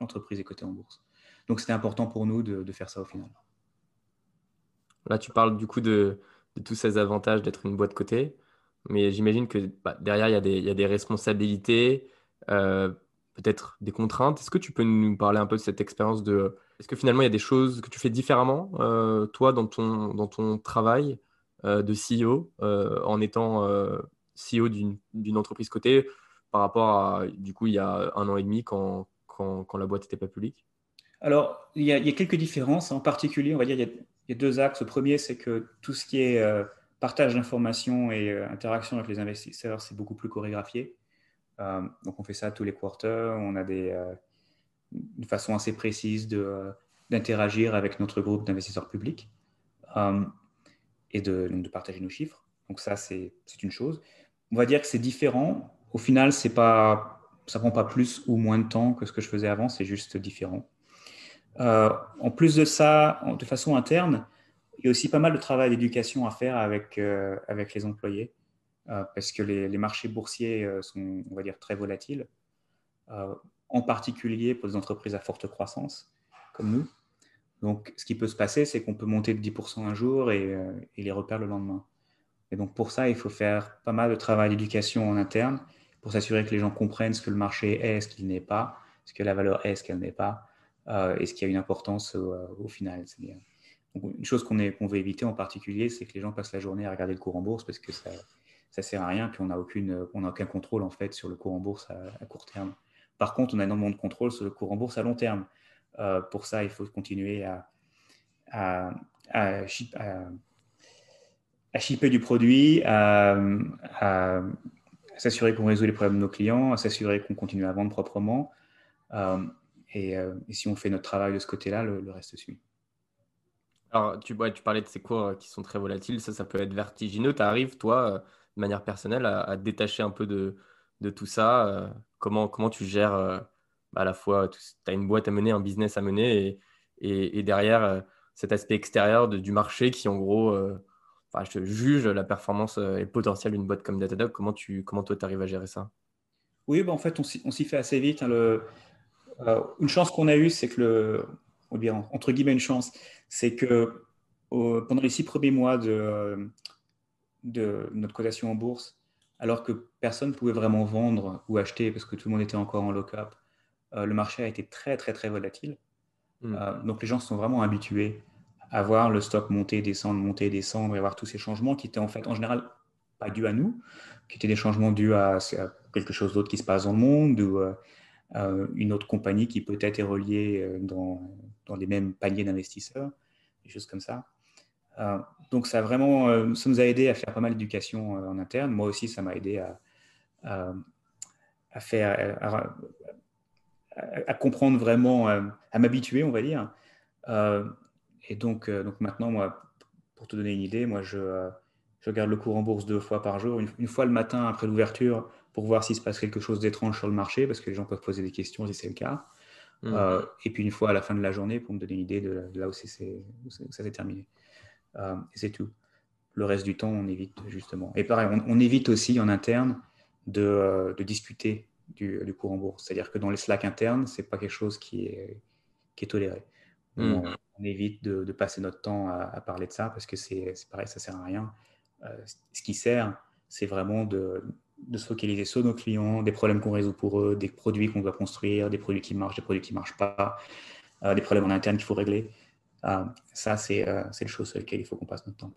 l'entreprise est cotée en bourse. Donc c'était important pour nous de, faire ça au final. Là, tu parles du coup de, tous ces avantages d'être une boîte cotée, mais j'imagine que bah, derrière, il y, a des, responsabilités, euh, peut-être des contraintes. Est-ce que tu peux nous parler un peu de cette expérience de... Est-ce que finalement, il y a des choses que tu fais différemment, euh, toi, dans ton, travail euh, de CEO, en étant CEO d'une entreprise cotée, par rapport à, du coup, il y a un an et demi quand, la boîte n'était pas publique? Alors, il y, a, quelques différences. En particulier, on va dire, il y a, il y a deux axes. Le premier, c'est que tout ce qui est euh, partage d'informations et euh, interaction avec les investisseurs, c'est beaucoup plus chorégraphié. Euh, donc, on fait ça tous les quarters. On a des, une façon assez précise d'interagir avec notre groupe d'investisseurs publics et de, de, partager nos chiffres. Donc, ça, c'est une chose. On va dire que c'est différent. Au final, pas, ça prend pas plus ou moins de temps que ce que je faisais avant, c'est juste différent. Euh, en plus de ça, de façon interne, il y a aussi pas mal de travail d'éducation à faire avec, euh, avec les employés, euh, parce que les, marchés boursiers sont, on va dire, très volatiles, en particulier pour des entreprises à forte croissance, comme nous. Donc, ce qui peut se passer, c'est qu'on peut monter de 10% un jour et, les reperdre le lendemain. Et donc, pour ça, il faut faire pas mal de travail d'éducation en interne pour s'assurer que les gens comprennent ce que le marché est, ce qu'il n'est pas, ce que la valeur est, ce qu'elle n'est pas, euh, et ce qui a une importance au, euh, final. une chose qu'on veut éviter en particulier, c'est que les gens passent la journée à regarder le cours en bourse parce que ça ne sert à rien, puis on n'a aucun contrôle en fait sur le cours en bourse à, court terme. Par contre, on a énormément de contrôle sur le cours en bourse à long terme. Euh, pour ça, il faut continuer à, à, à, shipper du produit, à, s'assurer qu'on résout les problèmes de nos clients, à s'assurer qu'on continue à vendre proprement. Euh, et, si on fait notre travail de ce côté-là, le, reste suit. Alors, tu, tu parlais de ces cours euh, qui sont très volatiles, ça, ça peut être vertigineux. Tu arrives, toi, euh, de manière personnelle, à, détacher un peu de, de tout ça. comment, comment tu gères bah, à la fois, tu as une boîte à mener, un business à mener, et, et, derrière, cet aspect extérieur de, du marché qui, en gros, enfin, je juge la performance et le potentiel d'une boîte comme Datadog. Comment, tu, comment toi, tu arrives à gérer ça? Oui, bah, en fait, on s'y fait assez vite. Hein, euh, une chance qu'on a eue, c'est que le, entre guillemets une chance, c'est que pendant les six premiers mois de, de notre cotation en bourse, alors que personne ne pouvait vraiment vendre ou acheter parce que tout le monde était encore en lock-up. le marché a été très, très, très volatile. Hmm. donc les gens sont vraiment habitués à voir le stock monter, descendre, monter, descendre et voir tous ces changements qui étaient en fait en général pas dus à nous, qui étaient des changements dus à, quelque chose d'autre qui se passe dans le monde ou euh, une autre compagnie qui peut-être est reliée euh, dans, dans les mêmes paniers d'investisseurs, des choses comme ça. Euh, donc ça, vraiment, ça nous a aidé à faire pas mal d'éducation en interne. Moi aussi, ça m'a aidé à, à, faire, à, comprendre vraiment, à m'habituer, on va dire. et donc, donc maintenant, moi, pour te donner une idée, moi, je, je regarde le cours en bourse deux fois par jour, une fois le matin après l'ouverture pour voir s'il se passe quelque chose d'étrange sur le marché, parce que les gens peuvent poser des questions si c'est le cas. Mmh. Euh, et puis une fois à la fin de la journée pour me donner une idée de, là où, ça s'est terminé. Euh, et c'est tout. Le reste du temps, on évite justement. Et pareil, on, évite aussi en interne de, euh, de discuter du, du, cours en bourse. C'est-à-dire que dans les Slack internes, c'est pas quelque chose qui est, qui est toléré. Mmh. On, évite de, passer notre temps à, parler de ça parce que c'est pareil, ça sert à rien. ce qui sert, c'est vraiment de, de se focaliser sur nos clients, des problèmes qu'on résout pour eux, des produits qu'on doit construire, des produits qui marchent, des produits qui ne marchent pas, euh, des problèmes en interne qu'il faut régler. Euh, ça, c'est euh, les choses sur lesquelles il faut qu'on passe notre temps.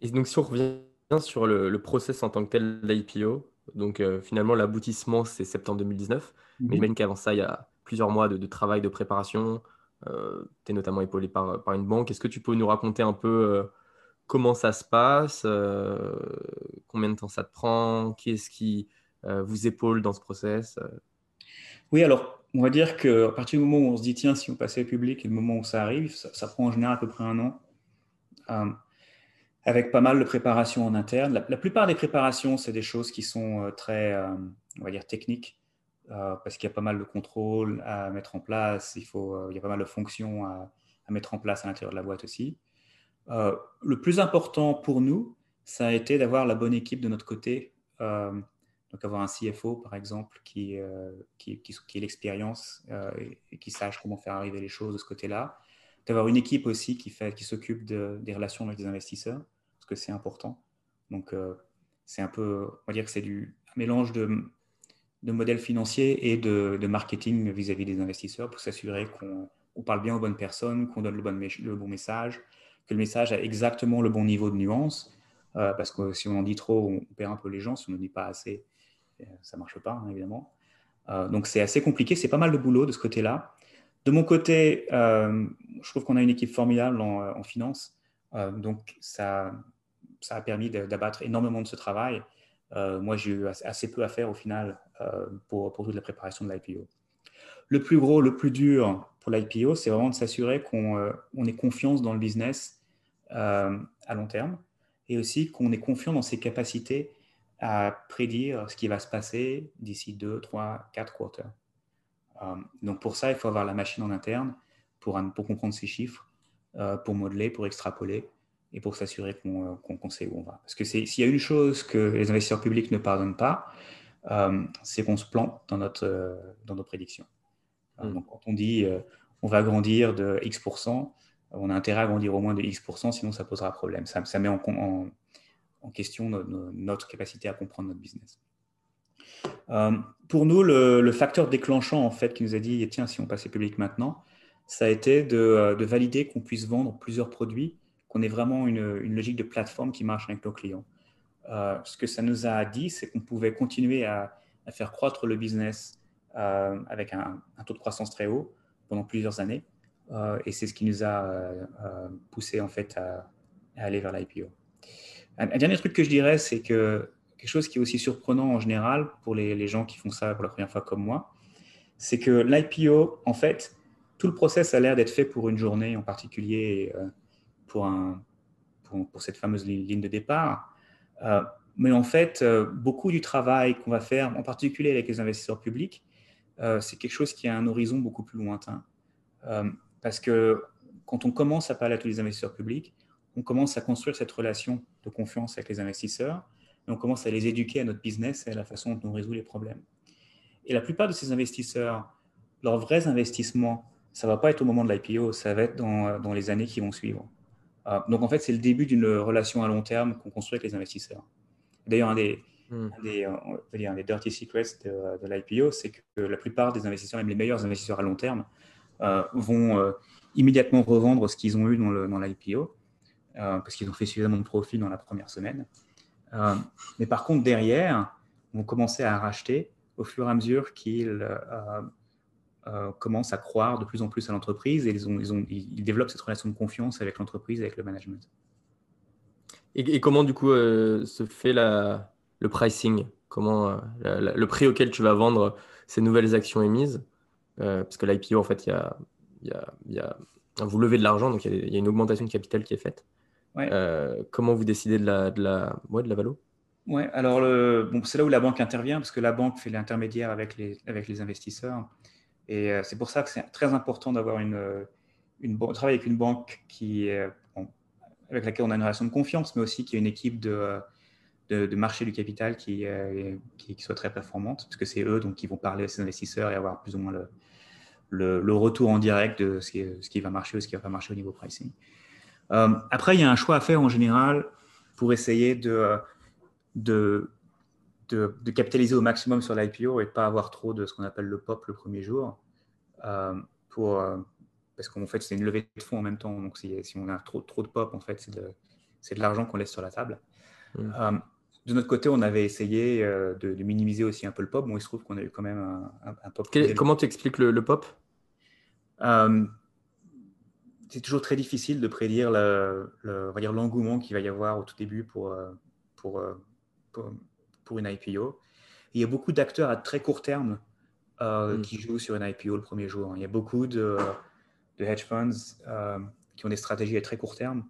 Et donc, si on revient sur le, process en tant que tel d'IPO, donc finalement, l'aboutissement, c'est septembre 2019. Mais mhm. j'imagine qu'avant ça, il y a plusieurs mois de, travail, de préparation. tu es notamment épaulé par, par, une banque. Est-ce que tu peux nous raconter un peu comment ça se passe, euh, combien de temps ça te prend, qui est-ce qui euh, vous épaule dans ce process euh? Oui, alors on va dire qu'à partir du moment où on se dit tiens, si on passait au public et le moment où ça arrive, ça, prend en général à peu près un an, avec pas mal de préparation en interne. La, plupart des préparations, c'est des choses qui sont très, on va dire, techniques. parce qu'il y a pas mal de contrôles à mettre en place, il, faut, il y a pas mal de fonctions à mettre en place à l'intérieur de la boîte aussi. Euh, le plus important pour nous, ça a été d'avoir la bonne équipe de notre côté. Euh, donc avoir un CFO, par exemple, qui, euh, qui, qui, ait l'expérience et, qui sache comment faire arriver les choses de ce côté-là. D'avoir une équipe aussi qui, qui s'occupe de, des relations avec les investisseurs, parce que c'est important. Donc, c'est un peu, on va dire que c'est du mélange de, de modèles financiers et de, de marketing vis-à-vis des investisseurs pour s'assurer qu'on parle bien aux bonnes personnes, qu'on donne le bon, le bon message, que le message a exactement le bon niveau de nuance. Euh, parce que si on en dit trop, on perd un peu les gens. Si on n'en dit pas assez, euh, ça ne marche pas, hein, évidemment. Euh, donc c'est assez compliqué. C'est pas mal de boulot de ce côté-là. De mon côté, je trouve qu'on a une équipe formidable en, finance. donc ça, a permis d'abattre énormément de ce travail. moi, j'ai eu assez peu à faire au final pour, pour toute la préparation de l'IPO. Le plus gros, le plus dur pour l'IPO, c'est vraiment de s'assurer qu'on on ait confiance dans le business à long terme et aussi qu'on ait confiance dans ses capacités à prédire ce qui va se passer d'ici 2, 3, 4 quarters. Euh, donc pour ça, il faut avoir la machine en interne pour, pour comprendre ces chiffres, euh, pour modeler, pour extrapoler et pour s'assurer qu'on sait où on va. Parce que s'il y a une chose que les investisseurs publics ne pardonnent pas, c'est qu'on se plante dans, notre, dans nos prédictions. Hmm. Donc quand on dit on va grandir de X%, on a intérêt à grandir au moins de X%, sinon ça posera problème. Ça, met en, question notre, capacité à comprendre notre business. Euh, pour nous, le, facteur déclenchant en fait qui nous a dit tiens, si on passait public maintenant, ça a été de, euh, valider qu'on puisse vendre plusieurs produits, qu'on ait vraiment une, logique de plateforme qui marche avec nos clients. Euh, ce que ça nous a dit, c'est qu'on pouvait continuer à, faire croître le business avec un, taux de croissance très haut pendant plusieurs années et c'est ce qui nous a euh, euh, poussé en fait à, aller vers l'IPO. Un, dernier truc que je dirais, c'est que quelque chose qui est aussi surprenant en général pour les, gens qui font ça pour la première fois comme moi, c'est que l'IPO, en fait, tout le process a l'air d'être fait pour une journée en particulier, pour, cette fameuse ligne de départ. mais en fait, beaucoup du travail qu'on va faire, en particulier avec les investisseurs publics, c'est quelque chose qui a un horizon beaucoup plus lointain. Parce que quand on commence à parler à tous les investisseurs publics, on commence à construire cette relation de confiance avec les investisseurs et on commence à les éduquer à notre business et à la façon dont on résout les problèmes. Et la plupart de ces investisseurs, leurs vrais investissements, ça ne va pas être au moment de l'IPO, ça va être dans, dans, les années qui vont suivre. Euh, donc en fait, c'est le début d'une relation à long terme qu'on construit avec les investisseurs. D'ailleurs, un des, hmm. des, dire, des dirty secrets de, l'IPO, c'est que la plupart des investisseurs, même les meilleurs investisseurs à long terme, vont immédiatement revendre ce qu'ils ont eu dans l'IPO, parce qu'ils ont fait suffisamment de profit dans la première semaine. mais par contre, derrière, vont commencer à racheter au fur et à mesure qu'ils euh, commencent à croire de plus en plus à l'entreprise et ils, développent cette relation de confiance avec l'entreprise, avec le management. Et, comment du coup euh, se fait le pricing? Comment euh, le prix auquel tu vas vendre ces nouvelles actions émises? Parce que l'IPO, en fait, il y a, y a, y a, vous levez de l'argent, donc il y, a une augmentation de capital qui est faite. comment vous décidez de la, de la, ouais, de la valo? Ouais, alors bon, c'est là où la banque intervient, parce que la banque fait l'intermédiaire avec les, avec les investisseurs. Et euh, c'est pour ça que c'est très important d'avoir une, euh, une, travailler avec une banque qui, avec laquelle on a une relation de confiance, mais aussi qui a une équipe de, de, marché du capital qui, euh, qui, soit très performante, parce que c'est eux donc, qui vont parler à ces investisseurs et avoir plus ou moins le, le, retour en direct de ce qui, ce qui, va marcher ou ce qui va pas marcher au niveau pricing. après, il y a un choix à faire en général pour essayer de, de de, capitaliser au maximum sur l'IPO et de pas avoir trop de ce qu'on appelle le pop le premier jour. Euh, pour, euh, parce qu'en fait, c'est une levée de fonds en même temps. Donc, si, si on a trop, trop de pop, en fait, c'est de, de l'argent qu'on laisse sur la table. Mmh. Euh, de notre côté, on avait essayé de, minimiser aussi un peu le pop. Bon, il se trouve qu'on a eu quand même un, pop. comment tu expliques le, pop? C'est toujours très difficile de prédire l'engouement qu'il va y avoir au tout début pour, pour, pour, pour une IPO. il y a beaucoup d'acteurs à très court terme euh, mm. qui jouent sur une IPO le premier jour. Il y a beaucoup de, de hedge funds euh, qui ont des stratégies à très court terme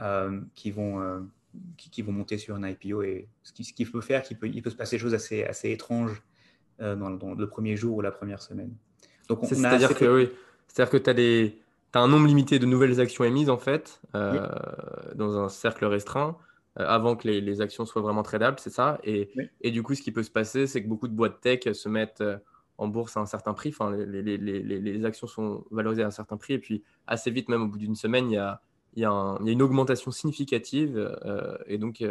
euh, qui, vont, qui, vont monter sur une IPO. Et ce qu'il peut faire, qu'il peut, il peut se passer des choses assez, assez étranges dans, le premier jour ou la première semaine. Donc, c'est-à-dire que, oui. c'est-à-dire que tu as des. as un nombre limité de nouvelles actions émises en fait, dans un cercle restreint. Euh, avant que les, actions soient vraiment tradables, c'est ça. Et, et, du coup, ce qui peut se passer, c'est que beaucoup de boîtes tech se mettent euh, en bourse à un certain prix. Enfin, les, les, les, actions sont valorisées à un certain prix. Et puis, assez vite, même au bout d'une semaine, il y a, il y, a il y a, une augmentation significative. Euh, et donc,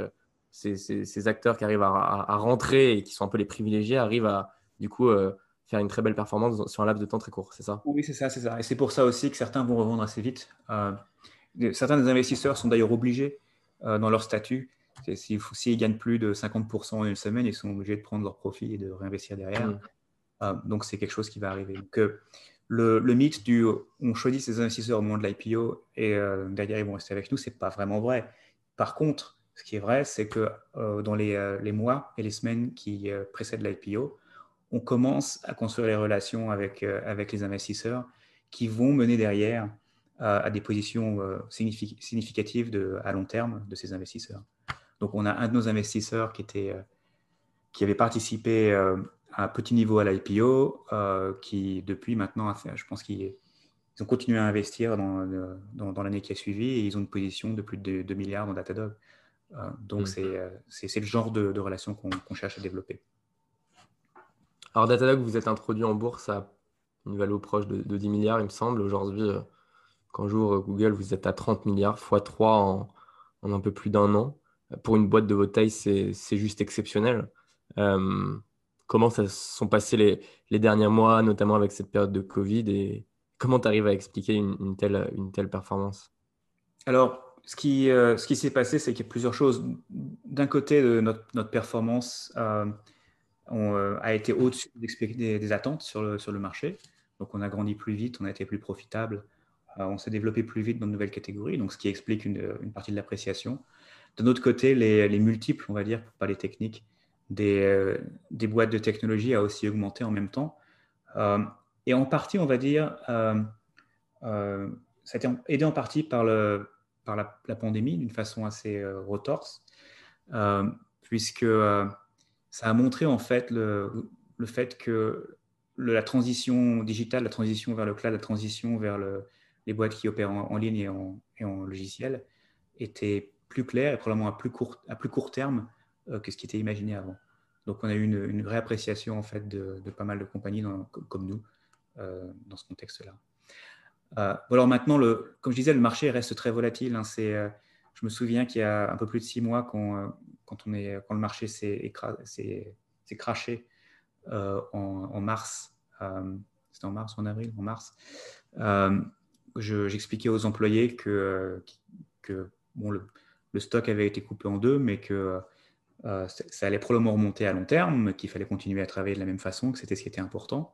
ces, ces, acteurs qui arrivent à, à, rentrer et qui sont un peu les privilégiés arrivent à, du coup, faire une très belle performance sur un laps de temps très court. C'est ça? Oui, c'est ça, c'est ça. Et c'est pour ça aussi que certains vont revendre assez vite. certains des investisseurs sont d'ailleurs obligés euh, dans leur statut. S'ils si, gagnent plus de 50% en une semaine, ils sont obligés de prendre leur profit et de réinvestir derrière. Mm. Euh, donc, c'est quelque chose qui va arriver. Donc, euh, le, le, mythe du on choisit ses investisseurs au moment de l'IPO et derrière ils vont rester avec nous, c'est pas vraiment vrai. Par contre, ce qui est vrai, c'est que dans les, les, mois et les semaines qui précèdent l'IPO, on commence à construire les relations avec, avec les investisseurs qui vont mener derrière à des positions euh, significatives à long terme de ces investisseurs. Donc, on a un de nos investisseurs qui, était, euh, qui avait participé euh, à petit niveau à l'IPO, qui depuis maintenant, je pense qu'ils ont continué à investir dans, dans, dans l'année qui a suivi et ils ont une position de plus de 2 milliards dans Datadog. donc, mm. c'est le genre de, de relation qu'on cherche à développer. Alors, Datadog, vous êtes introduit en bourse à une valeur proche de, de 10 milliards, il me semble. Aujourd'hui, quand j'ouvre Google, vous êtes à 30 milliards, x 3 en, un peu plus d'un an. Pour une boîte de votre taille, c'est juste exceptionnel. Euh, comment ça sont passés les, les, derniers mois, notamment avec cette période de Covid, et comment tu arrives à expliquer une, telle, performance? Alors, ce qui, euh, ce qui s'est passé, c'est qu'il y a plusieurs choses. D'un côté, notre, performance euh, a été au-dessus des, attentes sur le, marché. Donc, on a grandi plus vite, on a été plus profitable. Euh, on s'est développé plus vite dans de nouvelles catégories, donc ce qui explique une, partie de l'appréciation. De notre côté, les, multiples, on va dire, pas les techniques, euh, des, boîtes de technologie a aussi augmenté en même temps. Euh, et en partie, on va dire, ça a été aidé en partie par, le, par la, pandémie d'une façon assez retorse, puisque ça a montré en fait le, le fait que la transition digitale, la transition vers le cloud, la transition vers le, les boîtes qui opèrent en, ligne et en, logiciel étaient plus claires et probablement à plus court, à plus court terme euh, que ce qui était imaginé avant. Donc on a eu une, vraie appréciation en fait de, pas mal de compagnies comme, nous euh, dans ce contexte-là. Euh, alors maintenant, comme je disais, le marché reste très volatile. Hein. je me souviens qu'il y a un peu plus de six mois, quand, le marché s'est craché en, mars, c'était en mars ou en avril En mars. J'expliquais aux employés que, le, stock avait été coupé en deux, mais que ça allait probablement remonter à long terme, qu'il fallait continuer à travailler de la même façon, que c'était ce qui était important.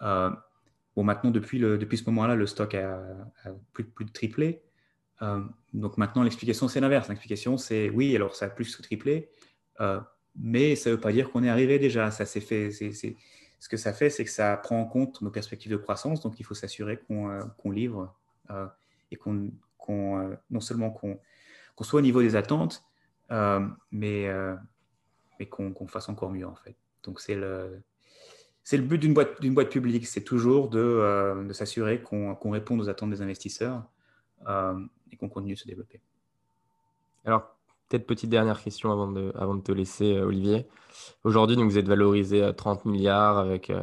bon, maintenant, depuis, ce moment-là, le stock a, plus, de triplé. Euh, donc maintenant, l'explication, c'est l'inverse. L'explication, c'est oui, alors ça a plus que triplé, euh, mais ça ne veut pas dire qu'on est arrivé déjà. Ça s'est fait. Ce que ça fait, c'est que ça prend en compte nos perspectives de croissance. Donc il faut s'assurer qu'on euh, livre et qu'on non seulement qu'on soit au niveau des attentes, mais, mais qu'on fasse encore mieux en fait. Donc c'est le c'est le but d'une boîte, boîte publique, c'est toujours de, de s'assurer qu'on réponde aux attentes des investisseurs et qu'on continue de se développer. Alors, peut-être petite dernière question avant de, avant de te laisser, euh, Olivier. Aujourd'hui, vous êtes valorisé à 30 milliards avec euh,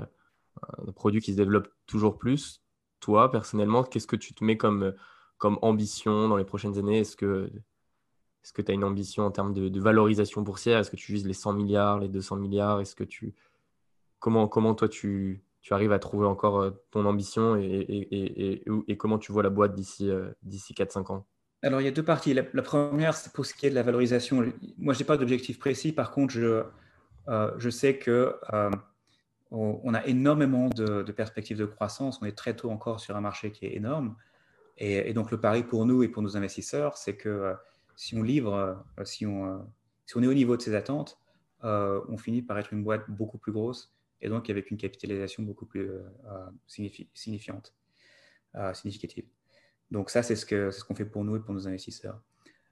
un produit qui se développe toujours plus. Toi, personnellement, qu'est-ce que tu te mets comme, comme ambition dans les prochaines années? Est-ce que est-ce que tu as une ambition en termes de, valorisation boursière? Est-ce que tu vises les 100 milliards, les 200 milliards? Est-ce que tu comment comment toi tu, tu arrives à trouver encore euh, ton ambition et, et, comment tu vois la boîte d'ici euh, d'ici 4-5 ans? Alors, il y a deux parties. La, première, c'est pour ce qui est de la valorisation. Moi, je n'ai pas d'objectif précis. Par contre, je, euh, je sais que a énormément de, perspectives de croissance. On est très tôt encore sur un marché qui est énorme. Et, donc, le pari pour nous et pour nos investisseurs, c'est que si on livre, si on, si on est au niveau de ses attentes, on finit par être une boîte beaucoup plus grosse et donc avec une capitalisation beaucoup plus euh, euh, signifiante, euh, significative. Donc ça, c'est ce qu'on ce fait pour nous et pour nos investisseurs.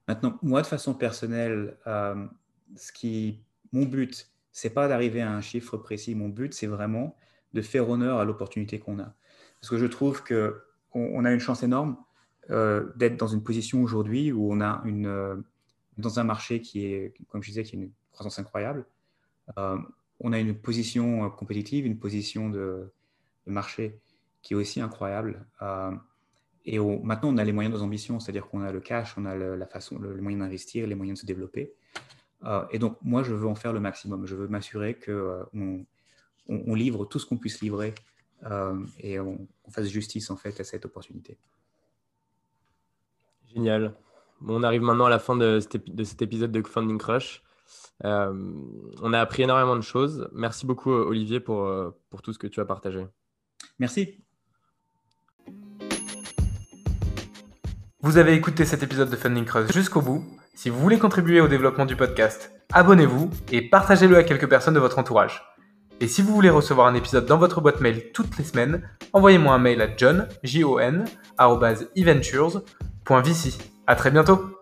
Maintenant, moi, de façon personnelle, ce qui, mon but, c'est pas d'arriver à un chiffre précis. Mon but, c'est vraiment de faire honneur à l'opportunité qu'on a. Parce que je trouve que on, a une chance énorme d'être dans une position aujourd'hui où on a une, dans un marché qui est, comme je disais, qui a une croissance incroyable on a une position euh, compétitive, une position de, marché qui est aussi incroyable. Euh, et maintenant, on a les moyens de nos ambitions, c'est-à-dire qu'on a le cash, on a le, la façon, le, d'investir, les moyens de se développer. Euh, et donc, moi, je veux en faire le maximum. Je veux m'assurer qu'on on, livre tout ce qu'on puisse livrer et on, fasse justice en fait à cette opportunité. Génial. on arrive maintenant à la fin de cet épisode de Funding Crush. Euh, on a appris énormément de choses. Merci beaucoup, euh, Olivier, pour, euh, pour tout ce que tu as partagé. Merci. Vous avez écouté cet épisode de Funding Crush jusqu'au bout. Si vous voulez contribuer au développement du podcast, abonnez-vous et partagez-le à quelques personnes de votre entourage. Et si vous voulez recevoir un épisode dans votre boîte mail toutes les semaines, envoyez-moi un mail à john, j -O -N, À très bientôt